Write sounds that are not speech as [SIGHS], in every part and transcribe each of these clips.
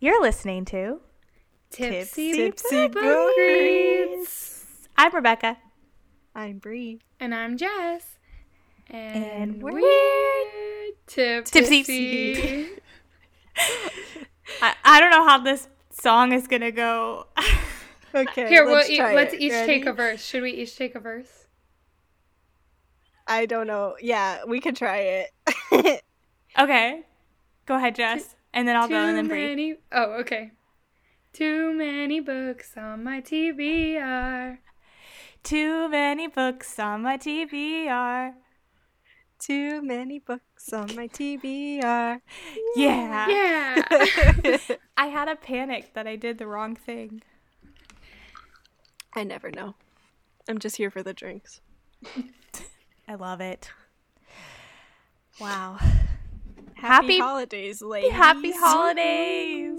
You're listening to Tipsy, Tipsy Book Reads. I'm Rebecca. I'm Bree. And I'm Jess. And, And we're, we're tipsy. tipsy. [LAUGHS] I, I don't know how this song is gonna go. [LAUGHS] Okay, Here, we'll let's e- try let's each Ready? take a verse. Should we each take a verse? I don't know. Yeah, we could try it. [LAUGHS] okay, go ahead, Jess, and then I'll go and then Too Bree. many. Oh, okay. Too many books on my TBR. Too many books on my TBR. Too many books on my TBR. Yeah. Yeah. [LAUGHS] I had a panic that I did the wrong thing. I never know. I'm just here for the drinks. [LAUGHS] I love it. Wow. Happy, Happy- holidays, ladies. Happy holidays.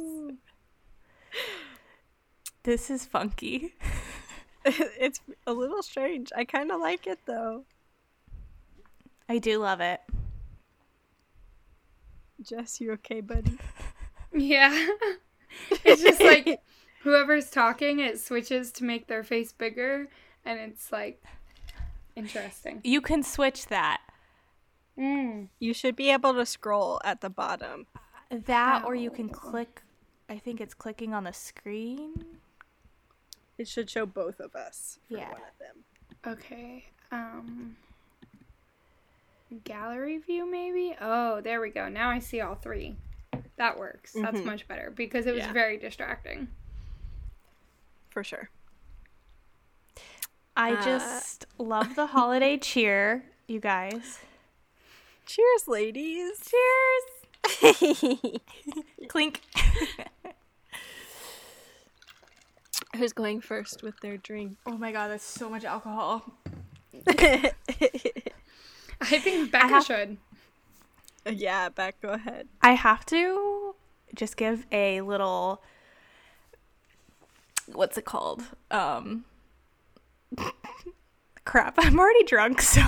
This is funky. [LAUGHS] it's a little strange. I kind of like it though. I do love it. Jess, you okay, buddy? [LAUGHS] yeah. [LAUGHS] it's just like whoever's talking, it switches to make their face bigger, and it's like interesting. You can switch that. Mm. You should be able to scroll at the bottom. That or you can click I think it's clicking on the screen. It should show both of us. For Yeah. One of them. Okay. Um gallery view maybe? Oh, there we go. Now I see all three. That works. That's Mhm. much better because it was Yeah. very distracting. For sure. I Uh, just love the holiday cheer, you guys. Cheers, ladies. Cheers. [LAUGHS] Clink. Who's going first with their drink? oh my god, that's so much alcohol. [LAUGHS] I think Becca have- should. yeah, Beck, Go ahead. I have to just give a little what's it called? Um [LAUGHS] crap, I'm already drunk, so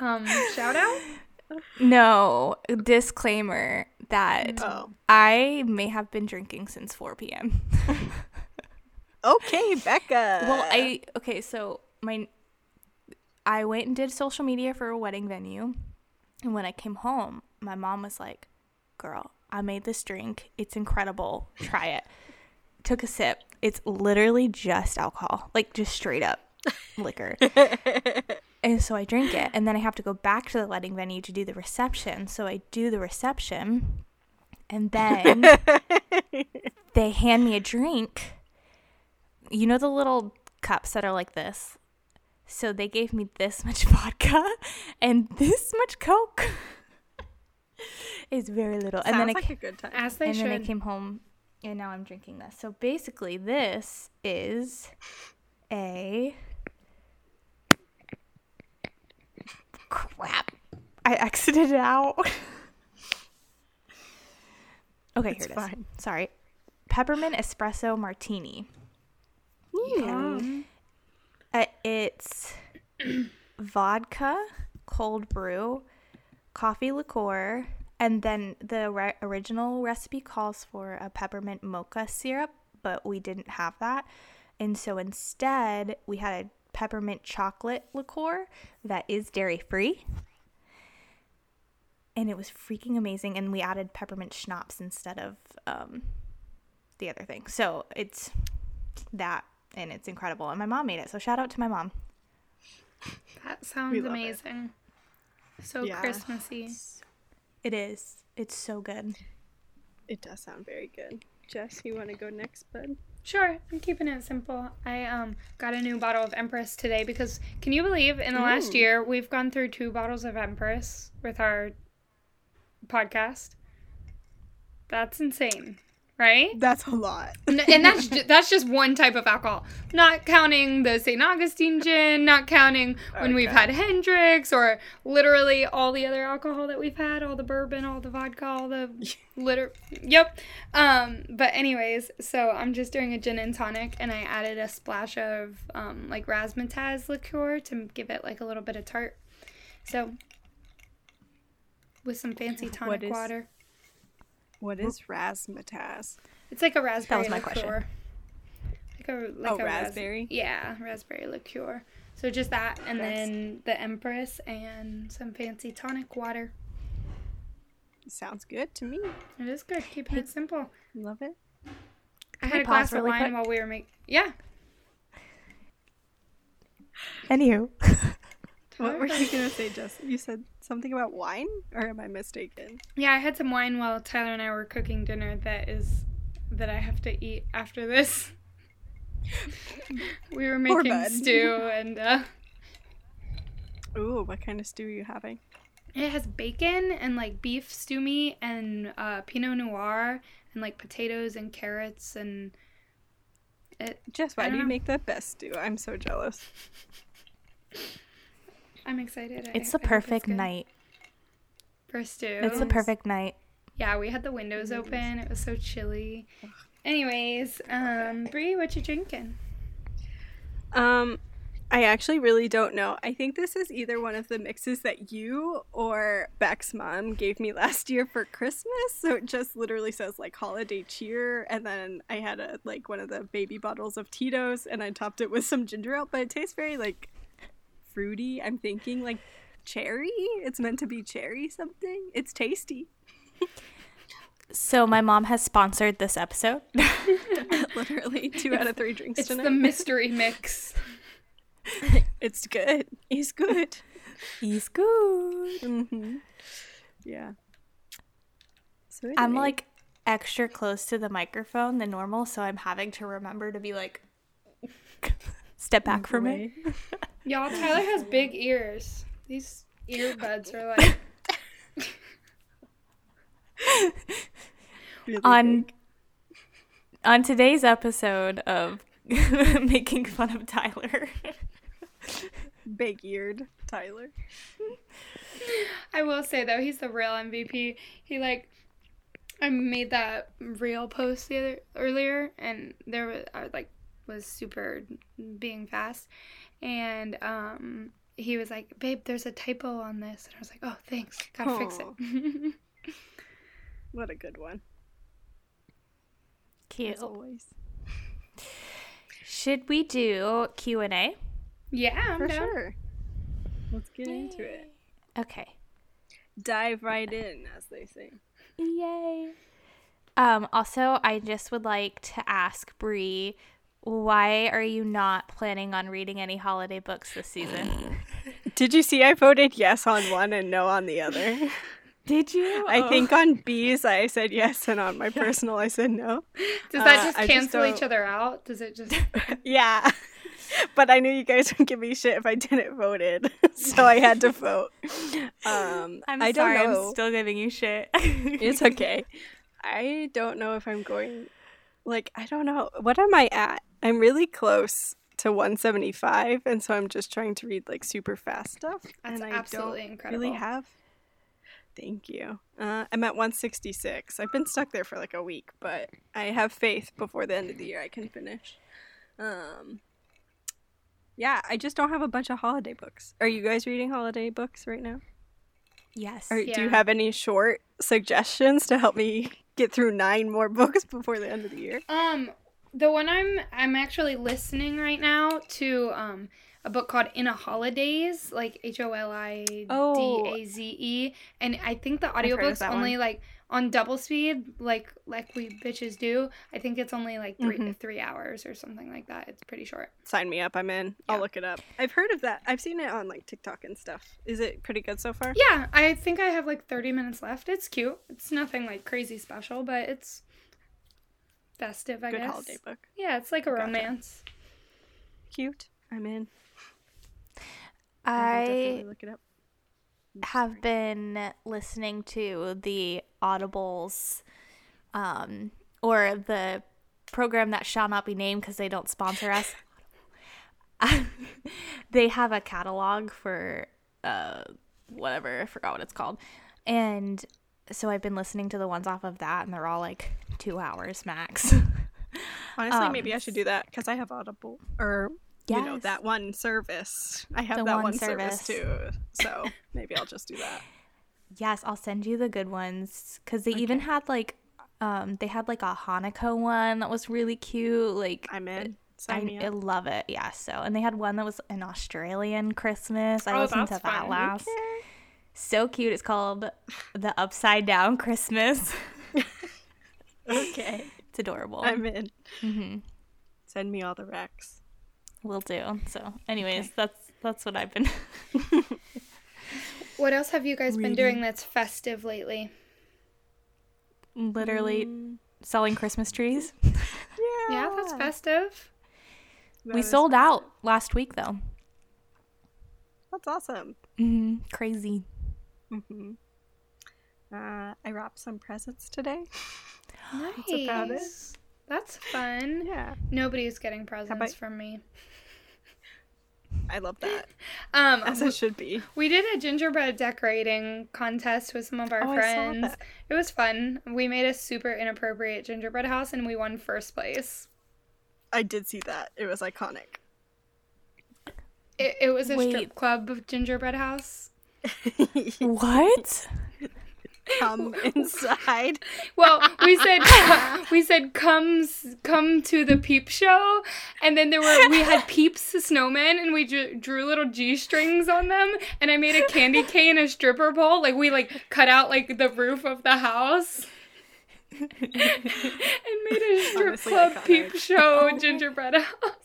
Um, shout out. No, disclaimer that Oh. I may have been drinking since 4 p.m. [LAUGHS] Okay, Becca. well, I okay, so my I went and did social media for a wedding venue. And when I came home, my mom was like, "Girl, I made this drink. It's incredible. Try it." Took a sip. It's literally just alcohol, like just straight up liquor. [LAUGHS] And so I drink it, and then I have to go back to the wedding venue to do the reception. So I do the reception, and then [LAUGHS] they hand me a drink. You know the little cups that are like this? So they gave me this much [LAUGHS] vodka and this much Coke. it's very little. Sounds and then like ca- a good time. As they and should. then I came home and now I'm drinking this. So basically this is a crap. I exited it out. [LAUGHS] okay, It's here it is. fine. Sorry. Peppermint espresso martini. Um, Uh, it's [CLEARS THROAT] vodka, cold brew, coffee liqueur, and then the re- original recipe calls for a peppermint mocha syrup, but we didn't have that. And so instead, we had a peppermint chocolate liqueur that is dairy free. And it was freaking amazing. And we added peppermint schnapps instead of um, the other thing. So it's that, and it's incredible. And my mom made it. So shout out to my mom. that sounds We love it. amazing. So Yeah. Christmassy. It is. It's so good. It does sound very good. Jess, you want to go next, bud? Sure, I'm keeping it simple. I um got a new bottle of Empress today because can you believe in the last Mm. year we've gone through two bottles of Empress with our podcast? That's insane, right? That's a lot. And that's ju- [LAUGHS] that's just one type of alcohol, not counting the St. Augustine gin, not counting when we've had Hendrick's or literally all the other alcohol that we've had, all the bourbon, all the vodka, all the [LAUGHS] liter. Yep. Um. But anyways, so I'm just doing a gin and tonic, and I added a splash of um like razzmatazz liqueur to give it like a little bit of tart. So with some fancy tonic is- water. What is razzmatazz? It's like a raspberry That was my liqueur. question. Like a like Oh, a ras- raspberry? yeah, raspberry liqueur. So just that, and then the Empress and some fancy tonic water. Sounds good to me. It is good, keeping it simple. Love it. I had a glass of wine quick? while we were making. Yeah. Anywho, [LAUGHS] What were you gonna say, Jess? You said something about wine, or am I mistaken? Yeah, I had some wine while Tyler and I were cooking dinner that is that I have to eat after this. [LAUGHS] we were making stew and uh Ooh, what kind of stew are you having? it has bacon and like beef stew meat and uh pinot noir and like potatoes and carrots and it Jess, why do you know. make the best stew? I'm so jealous. [LAUGHS] I'm excited. It's the I hope perfect good. night. for stew. It's the perfect night. Yeah, we had the windows open. It was so chilly. Anyways, um, Bree, what you drinking? Um, I actually really don't know. I think this is either one of the mixes that you or Beck's mom gave me last year for Christmas. So it just literally says like holiday cheer, and then I had a like one of the baby bottles of Tito's, and I topped it with some ginger ale. But it tastes very like fruity. I'm thinking like cherry. It's meant to be cherry something. It's tasty. So my mom has sponsored this episode. [LAUGHS] [LAUGHS] literally two out of three drinks It's tonight. the mystery mix. it's [LAUGHS] good. It's good. He's good. hmm Yeah. So I'm like extra close to the microphone than normal, so I'm having to remember to be like step back from it. [LAUGHS] Y'all, Tyler has big ears. These earbuds are like [LAUGHS] Really On big. on today's episode of [LAUGHS] making fun of Tyler. big eared Tyler. I will say though, he's the real MVP. He like I made that real post the other earlier and there was I uh, was like was super being fast and um he was like, "Babe, there's a typo on this." And I was like, "Oh, thanks. Got to fix it." [LAUGHS] What a good one. Cute. As always. Should we do Q and A? yeah, I'm For down. sure. Let's get into it. Okay. Dive right in, as they say. Yay. Um, also, I just would like to ask Bree, why are you not planning on reading any holiday books this season? [LAUGHS] Did you see I voted yes on one and no on the other? [LAUGHS] Did you? I think on B's I said yes and on my personal I said no. Does that Uh, just I just cancel each other out? Does it just [LAUGHS] Yeah. But I knew you guys would give me shit if I didn't voted, so I had to vote. Um, I'm I don't sorry, know. I'm still giving you shit. It's okay. I don't know if I'm going. Like, I don't know. What am I at? I'm really close to 175, and so I'm just trying to read like super fast stuff. That's and I absolutely don't incredible. Really have. Thank you. Uh, I'm at 166. I've been stuck there for like a week, but I have faith before the end of the year I can finish. Um. Yeah, I just don't have a bunch of holiday books. Are you guys reading holiday books right now? yes. Or do you have any short suggestions to help me get through nine more [LAUGHS] books before the end of the year? Um, the one I'm I'm actually listening right now to um a book called In a Holidaze, like H O L I D A Z E, and I think the audiobook's only like on double speed, like like we bitches do. I think it's only like 3 Mhm. three hours or something like that. It's pretty short. Sign me up. I'm in. I'll look it up. I've heard of that. I've seen it on like TikTok and stuff. Is it pretty good so far? Yeah, I think I have like thirty minutes left. It's cute. It's nothing like crazy special, but it's festive. I good guess. holiday book. Yeah, it's like a Gotcha. romance. Cute. I'm in. I definitely look it up. I'm have sorry. been listening to the Audibles um or the program that shall not be named because they don't sponsor us. [LAUGHS] they have a catalog for uh whatever, I forgot what it's called. And so I've been listening to the ones off of that and they're all like 2 hours max. [LAUGHS] Honestly, um, maybe I should do that because I have Audible or you know that one service. I have The that one one, service. service. too. So [LAUGHS] maybe I'll just do that. Yes, I'll send you the good ones because they even had like Um, they had like a Hanukkah one that was really cute. Like I'm in. I, I love it. Yeah. So, and they had one that was an Australian Christmas. I Oh, listened to that fun. last. So cute. It's called the Upside Down Christmas. [LAUGHS] Okay. It's adorable. I'm in. hmm Send me all the Rex. Will do. So, anyways, that's that's what I've been. [LAUGHS] What else have you guys been doing that's festive lately? literally Mm, selling Christmas trees. [LAUGHS] yeah. Yeah, that's festive. That we sold festive. out last week though. That's awesome. hmm Crazy. Hmm Uh, I wrapped some presents today. Nice. [GASPS] That's about it. That's fun. Yeah. Nobody's getting presents about- from me. I love that. [LAUGHS] Um, As it should be. we did a gingerbread decorating contest with some of our Oh, I saw friends. that. It was fun. We made a super inappropriate gingerbread house and we won first place. I did see that. It was iconic. It, it was a Wait. strip club gingerbread house. What? Come [LAUGHS] inside. Well, we said [LAUGHS] we said comes come to the peep show, and then there were we had peeps snowmen, and we drew, drew little g strings on them, and I made a candy cane a stripper pole, like we like cut out like the roof of the house. [LAUGHS] and made a strip Honestly club iconic. peep show gingerbread house.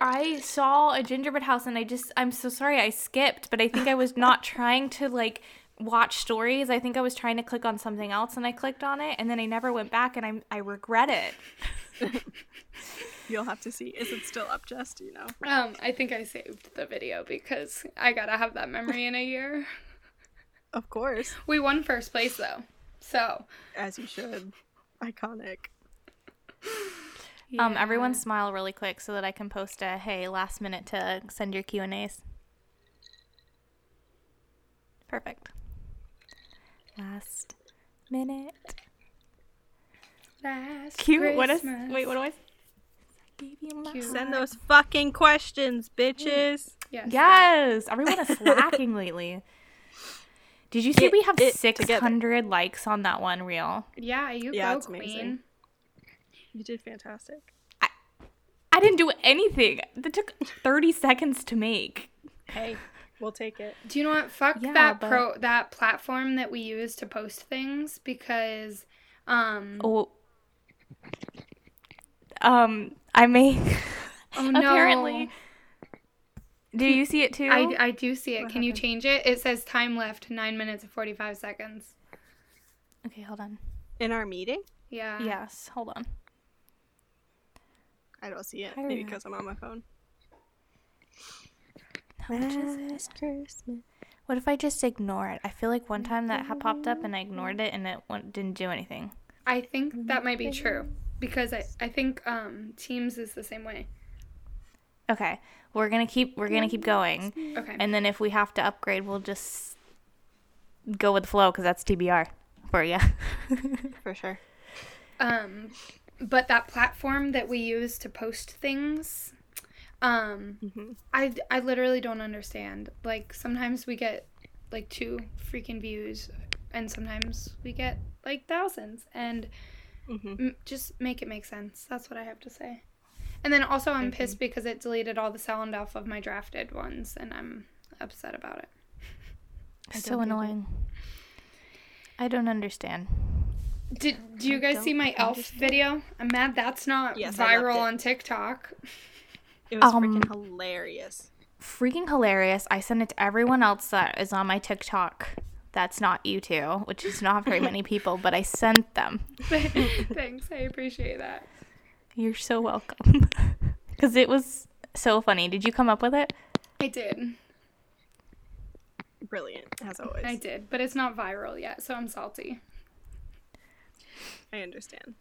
I saw a gingerbread house and I just I'm so sorry I skipped, but I think I was [LAUGHS] not trying to like watch stories. I think I was trying to click on something else and I clicked on it and then I never went back and I I regret it. [LAUGHS] You'll have to see. Is it still up, Just? You know. Um, I think I saved the video because I gotta have that memory in a year. [LAUGHS] Of course. We won first place though, so As you should. Iconic. Um everyone smile really quick so that I can post a hey last minute to send your Q&As. Perfect. Last minute. Last Cute. What is Wait, what do I Gave you my Cute. Send those fucking questions, bitches. Yes. Yes, everyone is [LAUGHS] slacking lately. Did you see Get we have it 600 likes on that one reel? Yeah, you Yeah, go, it's amazing. Queen. You did fantastic. I I didn't do anything. That took 30 [LAUGHS] seconds to make. Hey, we'll take it. Do you know what? Fuck Yeah, that but- pro that platform that we use to post things because um Oh. Um, I may [LAUGHS] oh no. apparently. Do you see it too? I, I do see it. What Can you change it? It says time left 9 minutes and 45 seconds. okay, hold on. In our meeting? Yeah. Yes, hold on. I don't see it. I don't Maybe because I'm on my phone. How much is it? What if I just ignore it? I feel like one time that had popped up and I ignored it and it went, didn't do anything. I think that might be true because I, I think um Teams is the same way. Okay, we're gonna keep we're gonna keep going, Okay. and then if we have to upgrade, we'll just go with the flow because that's TBR for you. [LAUGHS] For sure. Um, but that platform that we use to post things, um, hmm I, I literally don't understand. Like sometimes we get like two freaking views, and sometimes we get like thousands. And hmm m- just make it make sense. That's what I have to say. And then also, I'm Okay. pissed because it deleted all the sound off of my drafted ones, and I'm upset about it. [LAUGHS] So annoying. I don't understand. Did do you guys see my elf understand. video? I'm mad that's not Yes, viral on TikTok. It was Um, freaking hilarious. Freaking hilarious. I sent it to everyone else that is on my TikTok. That's not you two, which is not very many [LAUGHS] people, but I sent them. [LAUGHS] Thanks, I appreciate that. You're so welcome. [LAUGHS] Because it was so funny. Did you come up with it? I did. Brilliant, as always. I did, but it's not viral yet, so I'm salty. I understand.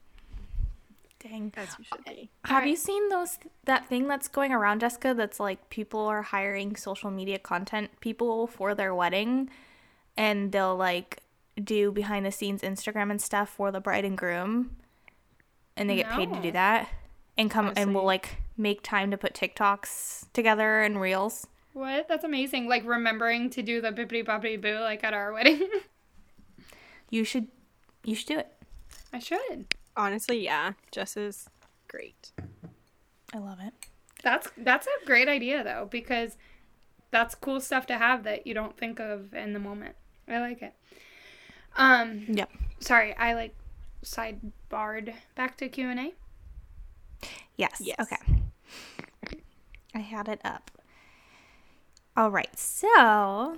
Dang. As you should be. Have Alright. you seen those that thing that's going around, Jessica? That's like people are hiring social media content people for their wedding, and they'll like do behind the scenes Instagram and stuff for the bride and groom, and they get paid to do that, and come I and will like make time to put TikToks together and reels. What? That's amazing. Like remembering to do the bippity boppity boo like at our wedding. [LAUGHS] You should, you should do it. I should. Honestly, yeah. Jess is great. I love it. That's that's a great idea though because that's cool stuff to have that you don't think of in the moment. I like it. Um Yep. sorry, I like sidebarred back to Q&A. Yes. Yes. Okay. I had it up. All right. So,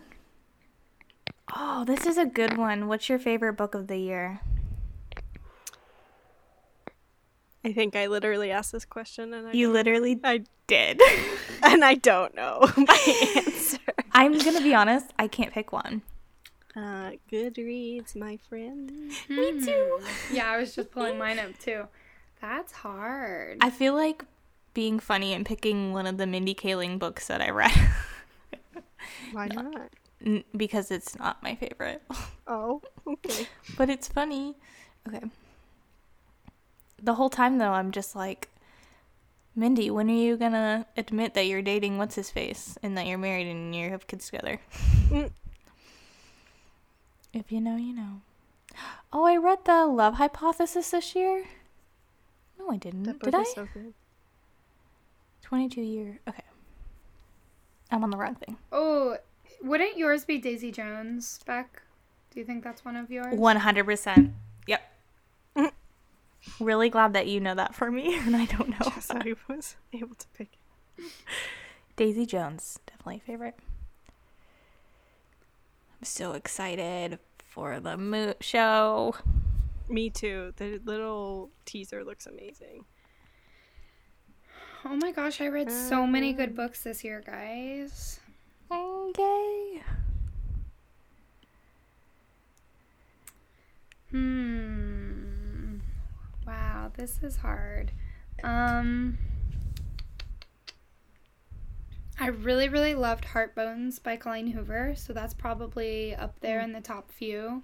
oh, this is a good one. What's your favorite book of the year? I think I literally asked this question and I You literally I did. [LAUGHS] and I don't know [LAUGHS] my [LAUGHS] answer. I'm going to be honest, I can't pick one. Uh, Goodreads, my friend. Me too. Yeah, I was just pulling mine up too. That's hard. I feel like being funny and picking one of the Mindy Kaling books that I read Why not? N- because it's not my favorite. Oh, okay. but it's funny. Okay. The whole time though, I'm just like, Mindy, when are you gonna admit that you're dating what's his face and that you're married and you have kids together? [LAUGHS] If you know, you know. Oh, I read the Love Hypothesis this year. No, I didn't. That book Did I? so good. 22 year. Okay. I'm on the wrong thing. oh, wouldn't yours be Daisy Jones, Beck? Do you think that's one of yours? 100%. Yep. Really glad that you know that for me [LAUGHS] and I don't know. Yes, I was able to pick. Daisy Jones, definitely favorite. I'm so excited for the mo- show. Me too. The little teaser looks amazing. Oh my gosh, I read so many good books this year, guys. Okay. Hmm. Wow, this is hard. Um I really really loved Heart Bones by Colleen Hoover, so that's probably up there in the top few.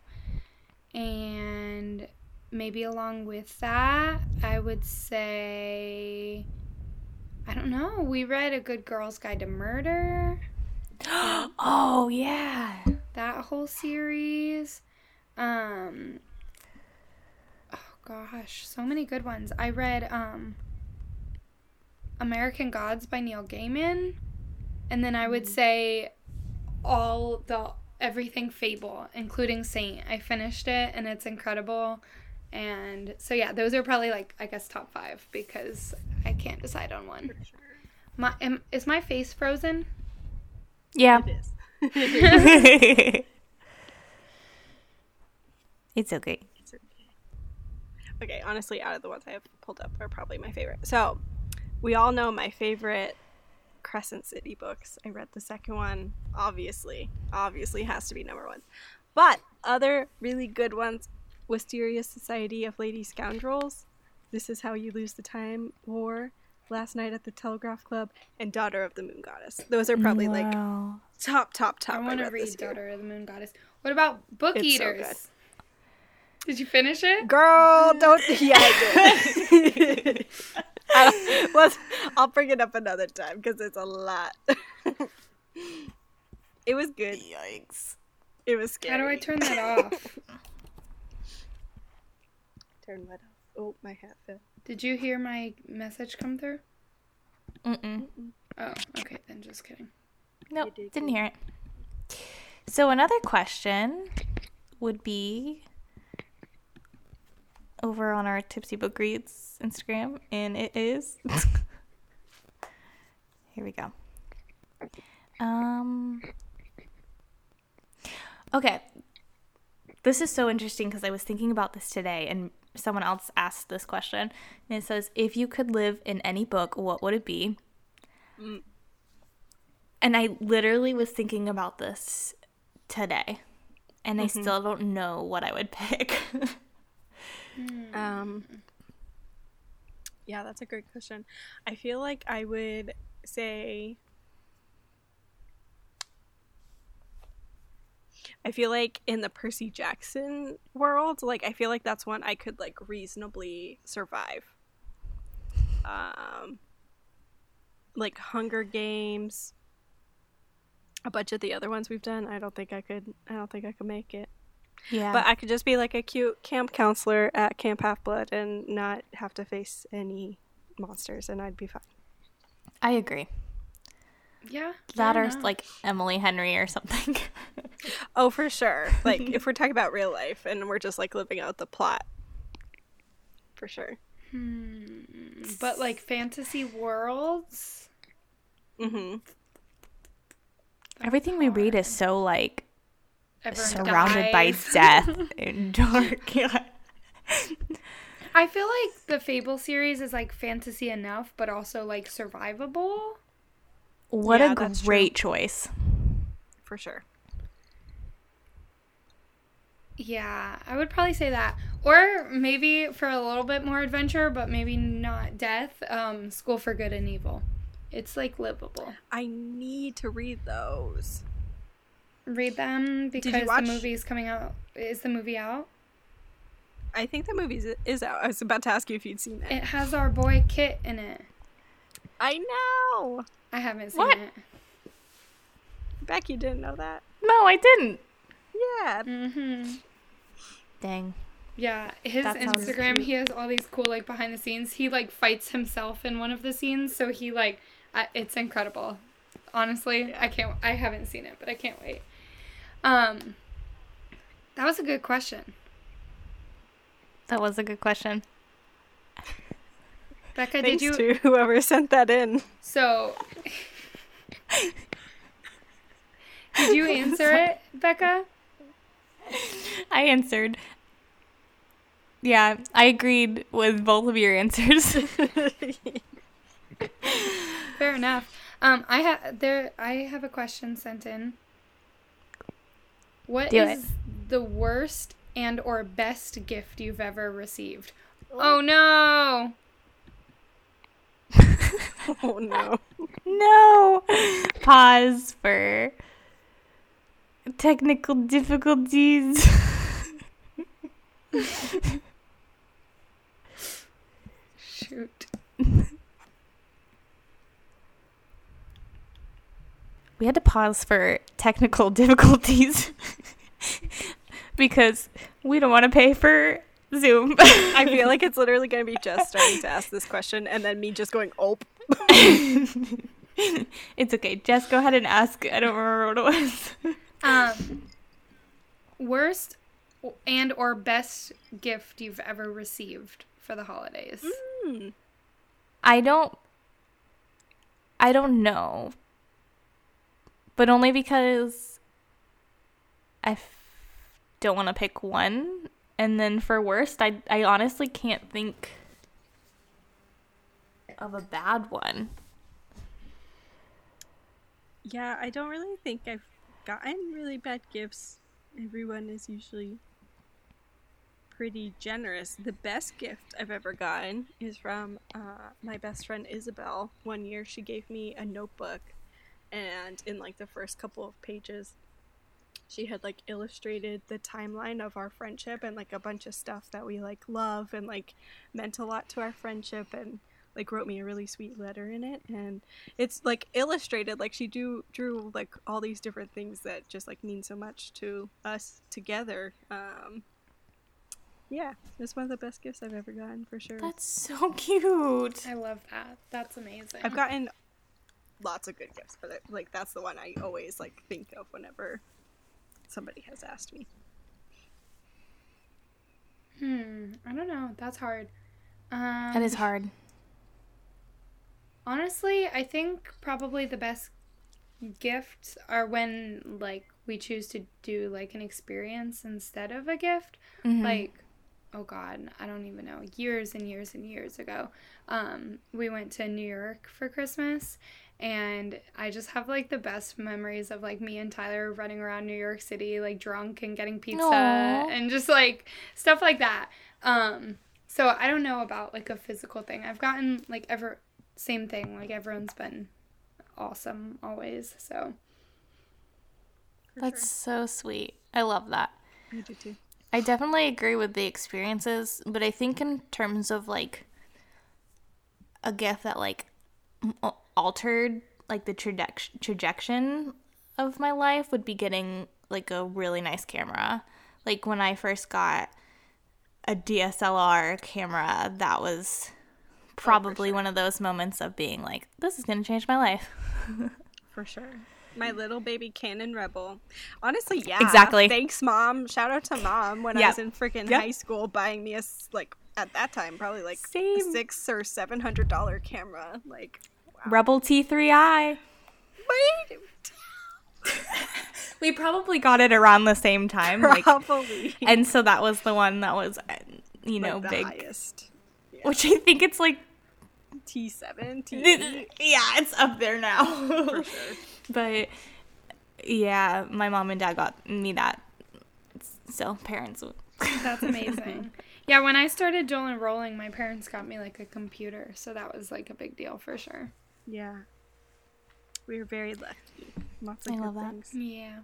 And maybe along with that, I would say I don't know. We read A Good Girl's Guide to Murder [GASPS] Oh, yeah. that whole series. Um gosh, so many good ones. I read um American Gods by Neil Gaiman and then I would say all the everything Fable, including Saint. I finished it and it's incredible. And so yeah, those are probably like I guess top 5 because I can't decide on one. My am, is my face frozen? Yeah. It is. [LAUGHS] [LAUGHS] it's okay. Okay. Honestly, out of the ones I have pulled up are probably my favorite. So, we all know my favorite Crescent City books. I read the second one, obviously. Obviously has to be number one. But other really good ones Wisteria Society of Lady Scoundrels, This Is How You Lose the Time, War, Last Night at the Telegraph Club, and Daughter of the Moon Goddess. Those are probably like top, top, top. I want to read. Daughter of the Moon Goddess. What about Book It's so Eaters? good. Did you finish it? Girl, don't. [LAUGHS] [LAUGHS] Yeah, I did. [LAUGHS] I don't- let's, I'll bring it up another time because it's a lot. it was good. Yikes. It was scary. How do I turn that off? Turn what off? Oh, my hat fell. Did you hear my message come through? Mm-mm. Oh, okay, then just kidding. Nope, did didn't hear it. So another question would be over on our Tipsy Book Reads Instagram, and it is. [LAUGHS] Here we go. Um. Okay. This is so interesting because I was thinking about this today, and someone else asked this question, and it says, "If you could live in any book, what would it be?" And I literally was thinking about this today, and I still don't know what I would [LAUGHS] pick. Um, yeah, that's a great question. I feel like I would say. I feel like in the Percy Jackson world, like I feel like that's one I could like reasonably survive. Um, like Hunger Games, a bunch of the other ones we've done. I don't think I could. I don't think I could make it. Yeah. But I could just be like a cute camp counselor at Camp Half Blood and not have to face any monsters, and I'd be fine. I agree. Yeah. That or enough. like Emily Henry or something. [LAUGHS] Oh, for sure. Like if we're talking about real life and we're just like living out the plot, for sure. Hmm. But like fantasy worlds. Mm-hmm. Everything we read is so like Everyone surrounded by [LAUGHS] death and dark. [LAUGHS] I feel like the Fable series is like fantasy enough, but also like survivable. What Yeah, a that's true. great choice. For sure. Yeah, I would probably say that. Or maybe for a little bit more adventure, but maybe not death. Um, School for Good and Evil. It's like livable. I need to read those. Read them because watch- the movie's coming out. Is the movie out? I think the movie is- is out. I was about to ask you if you'd seen it. It has our boy Kit in it. I know. I haven't seen What? it. Becky didn't know that. No, I didn't. Yeah. Mm-hmm. Dang. Yeah, his That Instagram, he has all these cool like behind the scenes. He like fights himself in one of the scenes, so he like, I, it's incredible. Honestly, I can't. I haven't seen it, but I can't wait. Um, that was a good question, That was a good question. Becca. Thanks did you? to whoever sent that in. So, [LAUGHS] did you answer [LAUGHS] it, Becca? I answered. Yeah, I agreed with both of your answers. [LAUGHS] Fair enough. Um, I have there. I have a question sent in. What Do is the worst and or best gift you've ever received? Oh, oh no! [LAUGHS] oh no. no. Pause for technical difficulties. Shoot. we had to pause for technical [LAUGHS] difficulties because we don't want to pay for Zoom. [LAUGHS] I feel like it's literally going to be just starting to ask this question and then me just going, oh. [LAUGHS] it's okay. Jess, go ahead and ask. I don't remember what it was. Um, worst and or best gift you've ever received for the holidays? Hmm. I don't I don't know. But only because I f- don't want to pick one and then for worst I I honestly can't think of a bad one. Yeah, I don't really think I've gotten really bad gifts. Everyone is usually pretty generous. The best gift I've ever gotten is from uh, my best friend Isabel. One year she gave me a notebook, and in like the first couple of pages, she had like illustrated the timeline of our friendship and like a bunch of stuff that we like love and like meant a lot to our friendship and like wrote me a really sweet letter in it and it's like illustrated like she do drew like all these different things that just like mean so much to us together um yeah it's one of the best gifts i've ever gotten for sure That's so [LAUGHS] cute. I love that. That's amazing. i've gotten lots of good gifts but like that's the one i always like think of whenever somebody has asked me Hmm. I don't know. That's hard. Um, That is hard. Honestly, I think probably the best gifts are when like we choose to do like an experience instead of a gift. Mhm. Like oh god, I don't even know. Years and years and years ago, um we went to New York for Christmas and I just have like the best memories of like me and Tyler running around New York City like drunk and getting pizza Aw. and just like stuff like that. Um so I don't know about like a physical thing. I've gotten like ever same thing. Like everyone's been awesome always. So for That's so sweet. I love that. sure. i do too I definitely agree with the experiences, but I think in terms of like a gift that like m- a- altered like the traje- trajectory of my life would be getting like a really nice camera. like when I first got a DSLR camera, that was oh, probably one of those moments of being like, this is going to change my life. [LAUGHS] For sure. My little baby Canon Rebel. Honestly, yeah. Exactly. Thanks, mom. Shout out to mom when I was in freaking Yep. high school buying me a like at that time probably like Same. six or seven hundred dollar camera. Like, Rebel T3i. wait, [LAUGHS] We probably got it around the same time. Like, probably and so that was the one that was, uh, you know, like the big. highest. Yeah. Which I think it's like, T seven, T [LAUGHS] yeah, it's up there now. Sure. [LAUGHS] But yeah, my mom and dad got me that. So parents, That's amazing. Yeah, when I started dual enrolling, my parents got me like a computer, so that was like a big deal for sure. Yeah. We were very lucky. Lots of I good love that. things. Yeah,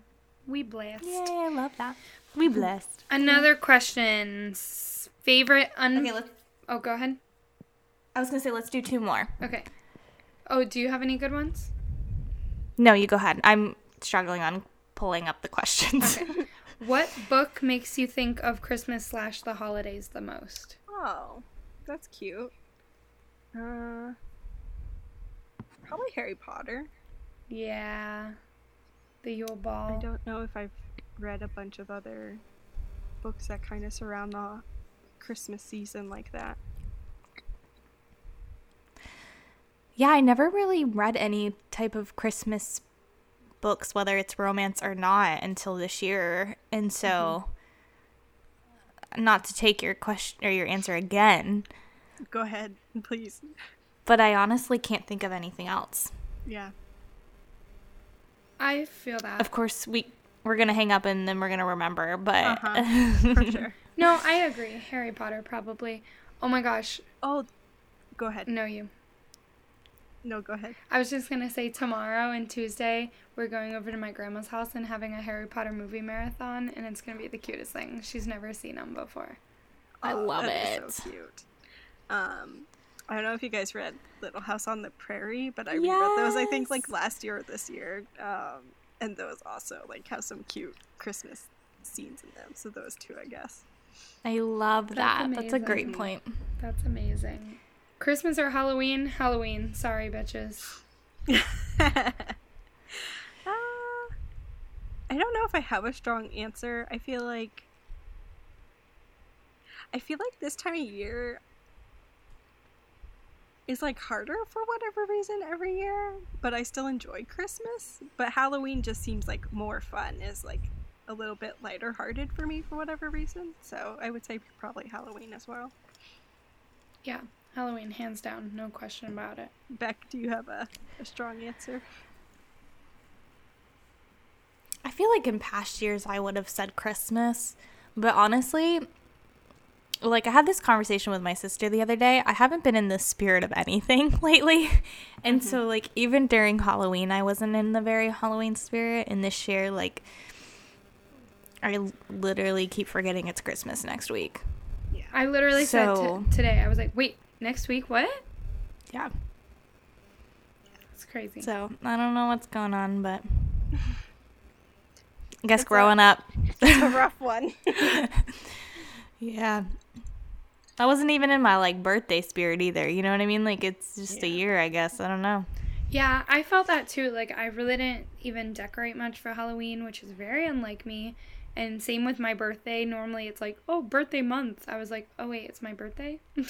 we blessed. Yeah, I love that. We mm-hmm. blessed. Another question. Favorite un. Okay, let's. oh, go ahead. I was gonna say let's do two more. Okay. Oh, do you have any good ones? No, you go ahead. I'm struggling on pulling up the questions. [LAUGHS] What book makes you think of Christmas slash the holidays the most? Oh, that's cute. Uh, probably Harry Potter. Yeah. The Yule Ball. I don't know if I've read a bunch of other books that kind of surround the Christmas season like that. yeah, I never really read any type of Christmas books, whether it's romance or not, until this year, and so. Not to take your question or your answer again, Go ahead, please. but I honestly can't think of anything else. Yeah. I feel that. Of course, we we're gonna hang up and then we're gonna remember, but Uh-huh, For sure. [LAUGHS] No, I agree. Harry Potter probably. Oh my gosh. Oh, go ahead. No, you. No, go ahead. I was just gonna say tomorrow and Tuesday we're going over to my grandma's house and having a Harry Potter movie marathon, and it's gonna be the cutest thing. She's never seen them before. I Oh, love it. so cute. Um, I don't know if you guys read Little House on the Prairie, but I reread those I think like last year or this year. Um, and those also like have some cute Christmas scenes in them. So those two, I guess. I love That's that. That's a great point. That's amazing. Christmas or Halloween? Halloween. Sorry, bitches. [LAUGHS] Uh, I don't know if I have a strong answer. I feel like I feel like this time of year is like harder for whatever reason every year, but I still enjoy Christmas. But Halloween just seems like more fun, is like a little bit lighter hearted for me for whatever reason. So I would say probably Halloween as well. Yeah, Halloween, hands down, no question about it. Beck, do you have a, a strong answer? I feel like in past years I would have said Christmas, but honestly, like I had this conversation with my sister the other day. I haven't been in the spirit of anything [LAUGHS] lately. And so mm-hmm. like even during Halloween I wasn't in the very Halloween spirit and this year like I literally keep forgetting it's Christmas next week. Yeah. I literally said t- today, I was like, wait, next week? What? Yeah. It's crazy. So, I don't know what's going on, but [LAUGHS] I guess It's a- growing up It's a rough [LAUGHS] one. Yeah. I wasn't even in my like birthday spirit either. You know what I mean? Like it's just a year, I guess. I don't know. Yeah, I felt that too. Like, I really didn't even decorate much for Halloween, which is very unlike me. And same with my birthday. Normally it's like, oh, birthday month. I was like, oh, wait, it's my birthday? [LAUGHS]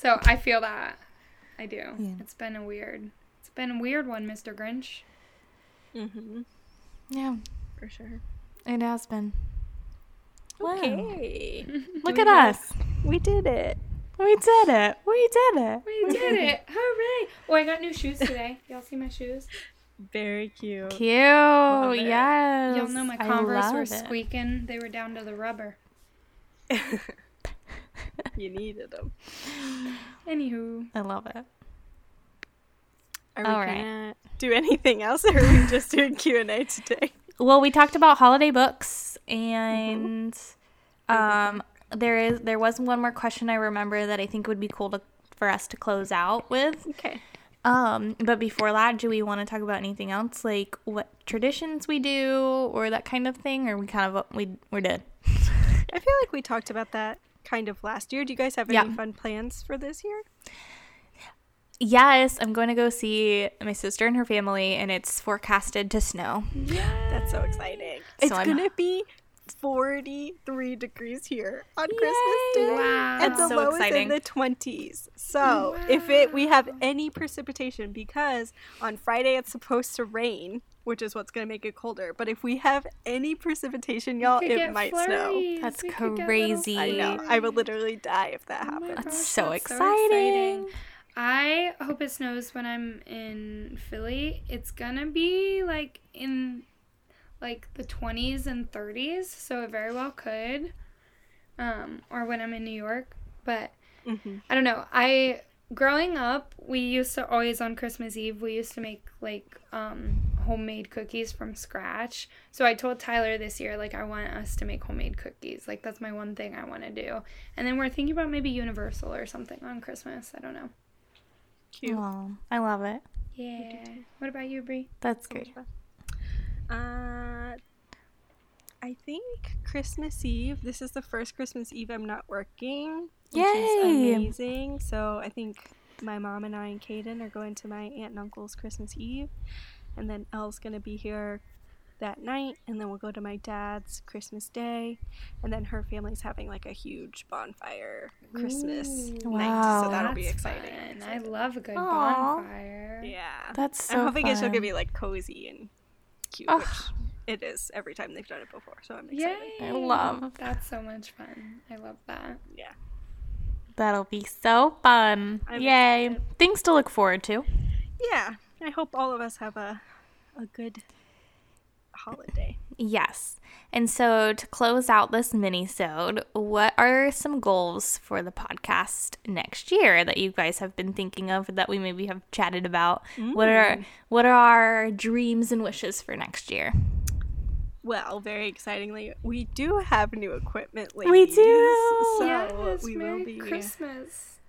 so I feel that. I do. Yeah. It's been a weird, it's been a weird one, Mr. Grinch. mm-hmm. Yeah, For sure. it has been. Wow. Okay. [LAUGHS] Look We at did it. us. We did it. We did it. We did it. We did it. Hooray. Oh, I got new shoes today. [LAUGHS] Y'all see my shoes? Very cute. Cute. it. Yes. Y'all know my Converse love were it. squeaking. They were down to the rubber. [LAUGHS] you needed them. [SIGHS] Anywho. I love it. Are we All right. gonna do anything else, or are we just doing Q and A today? Well, we talked about holiday books Mm-hmm. and um there is there was one more question I remember that I think would be cool to for us to close out with. Okay. Um, but before that, do we want to talk about anything else, like what traditions we do or that kind of thing, or we kind of we we're dead? I feel like we talked about that kind of last year. Do you guys have any Yeah. fun plans for this year? Yes, I'm going to go see my sister and her family, and it's forecasted to snow. Yeah, That's so exciting. So it's I'm- gonna be 43 degrees here on Christmas Day. Wow. And the so low exciting. is in the 20s. So, if it we have any precipitation because on Friday it's supposed to rain, which is what's going to make it colder, but if we have any precipitation, y'all, it get might snow. That's We could get little crazy. I know. I would literally die if that Oh my happened. That's gosh, so that's exciting. I hope it snows when I'm in Philly. It's gonna be like in like the 20s and 30s, so it very well could. Um, or when I'm in New York, but Mhm. I don't know. I growing up, we used to always on Christmas Eve we used to make like um, homemade cookies from scratch. So I told Tyler this year like I want us to make homemade cookies. Like that's my one thing I want to do. And then we're thinking about maybe Universal or something on Christmas. I don't know. Cute. Aw, I love it. Yeah. What about you, Bree? That's great. Uh, I think Christmas Eve. This is the first Christmas Eve I'm not working, which Yay! is amazing. So I think my mom and I and Kaden are going to my aunt and uncle's Christmas Eve, and then Elle's gonna be here that night, and then we'll go to my dad's Christmas Day, and then her family's having like a huge bonfire Christmas night, Wow. so that'll be exciting. fun. I love a good Aw. bonfire. Yeah, That's so I'm hoping it's gonna fun. be like cozy and cute, Ugh. which it is every time they've done it before. So I'm excited. Yay! I love- That's so much fun. I love that. Yeah. That'll be so fun. I'm Yay. excited. Things to look forward to. Yeah. I hope all of us have a a good holiday. Yes. And so to close out this mini-sode, what are some goals for the podcast next year that you guys have been thinking of that we maybe have chatted about? What are mm. what are our dreams and wishes for next year? Well, very excitingly, we do have new equipment, ladies. We do! So yes, we Merry will be Christmas.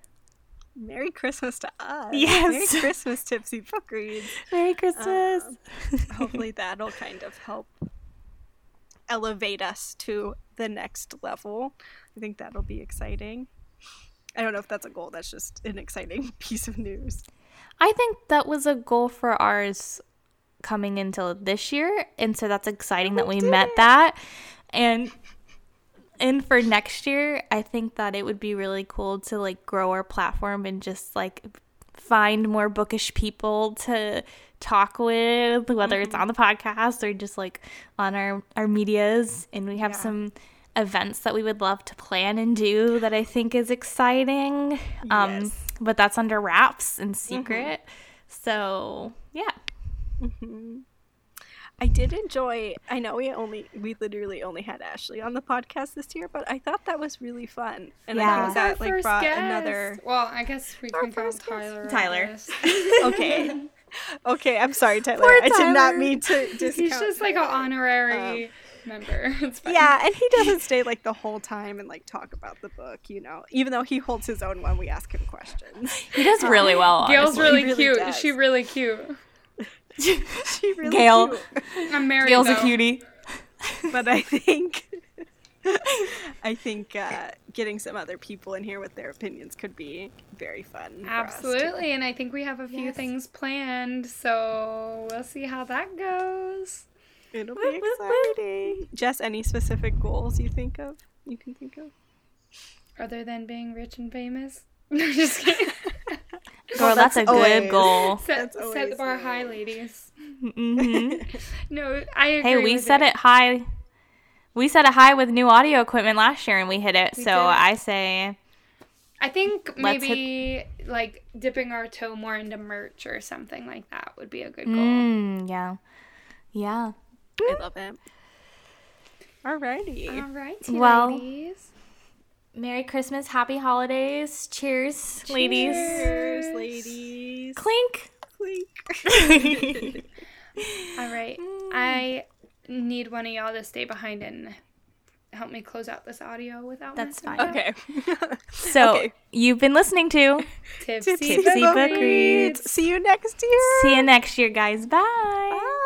Merry Christmas to us. Yes. [LAUGHS] Merry Christmas, Tipsy Book Reads. Merry Christmas. Hopefully [LAUGHS] that'll kind of help elevate us to the next level. I think that'll be exciting. I don't know if that's a goal. That's just an exciting [LAUGHS] piece of news. I think that was a goal for ours coming into this year, and so that's exciting that we met it. that. And and for next year, I think that it would be really cool to like grow our platform and just like find more bookish people to talk with, whether it's Mm-hmm. on the podcast or just like on our our medias. And we have Yeah. some events that we would love to plan and do that I think is exciting. Um, Yes. Mm-hmm. but that's under wraps and secret. So yeah, I did enjoy. I know we only we literally only had Ashley on the podcast this year, but I thought that was really fun, and Yeah. I That think was that like brought another. Well, I guess we Our can count. Tyler. Tyler. [LAUGHS] Okay, okay. I'm sorry, [LAUGHS] Tyler. Poor I did not mean to discount. He's just like an Tyler. Oh. honorary member. [LAUGHS] It's fine. Yeah, and he doesn't stay like the whole time and like talk about the book, you know. Even though he holds his own when we ask him questions. he does really um, well. Gail's honestly. really, really cute. does. She really cute. [LAUGHS] she really Gail. cute. I'm married. Gail's a cutie. but I think [LAUGHS] I think uh, getting some other people in here with their opinions could be very fun. for us, too. Absolutely, and I think we have a few Yes. things planned, so we'll see how that goes. It'll be exciting. Jess, any specific goals you think of? You can think of? Other than being rich and famous. [LAUGHS] No, just kidding. Girl, that's, a [LAUGHS] that's good goal. set, set the bar nice. high, ladies. hmm [LAUGHS] No, I agree. Hey, we with set it high. We set it high with new audio equipment last year, and we hit it. We so did. I say, I think Let's hit- maybe like dipping our toe more into merch or something like that would be a good goal. mm, yeah, yeah. I love it. Alrighty. All right, Well, ladies. Merry Christmas, Happy Holidays, cheers, ladies. Cheers, Cheers. ladies. Clink. Clink. [LAUGHS] All right, mm. I need one of y'all to stay behind and help me close out this audio without. That's fine. up. okay. [LAUGHS] So Okay. you've been listening to. Tipsy, Tipsy Tipsy Book Book Reads. See you next year. See you next year, guys. Bye. Bye.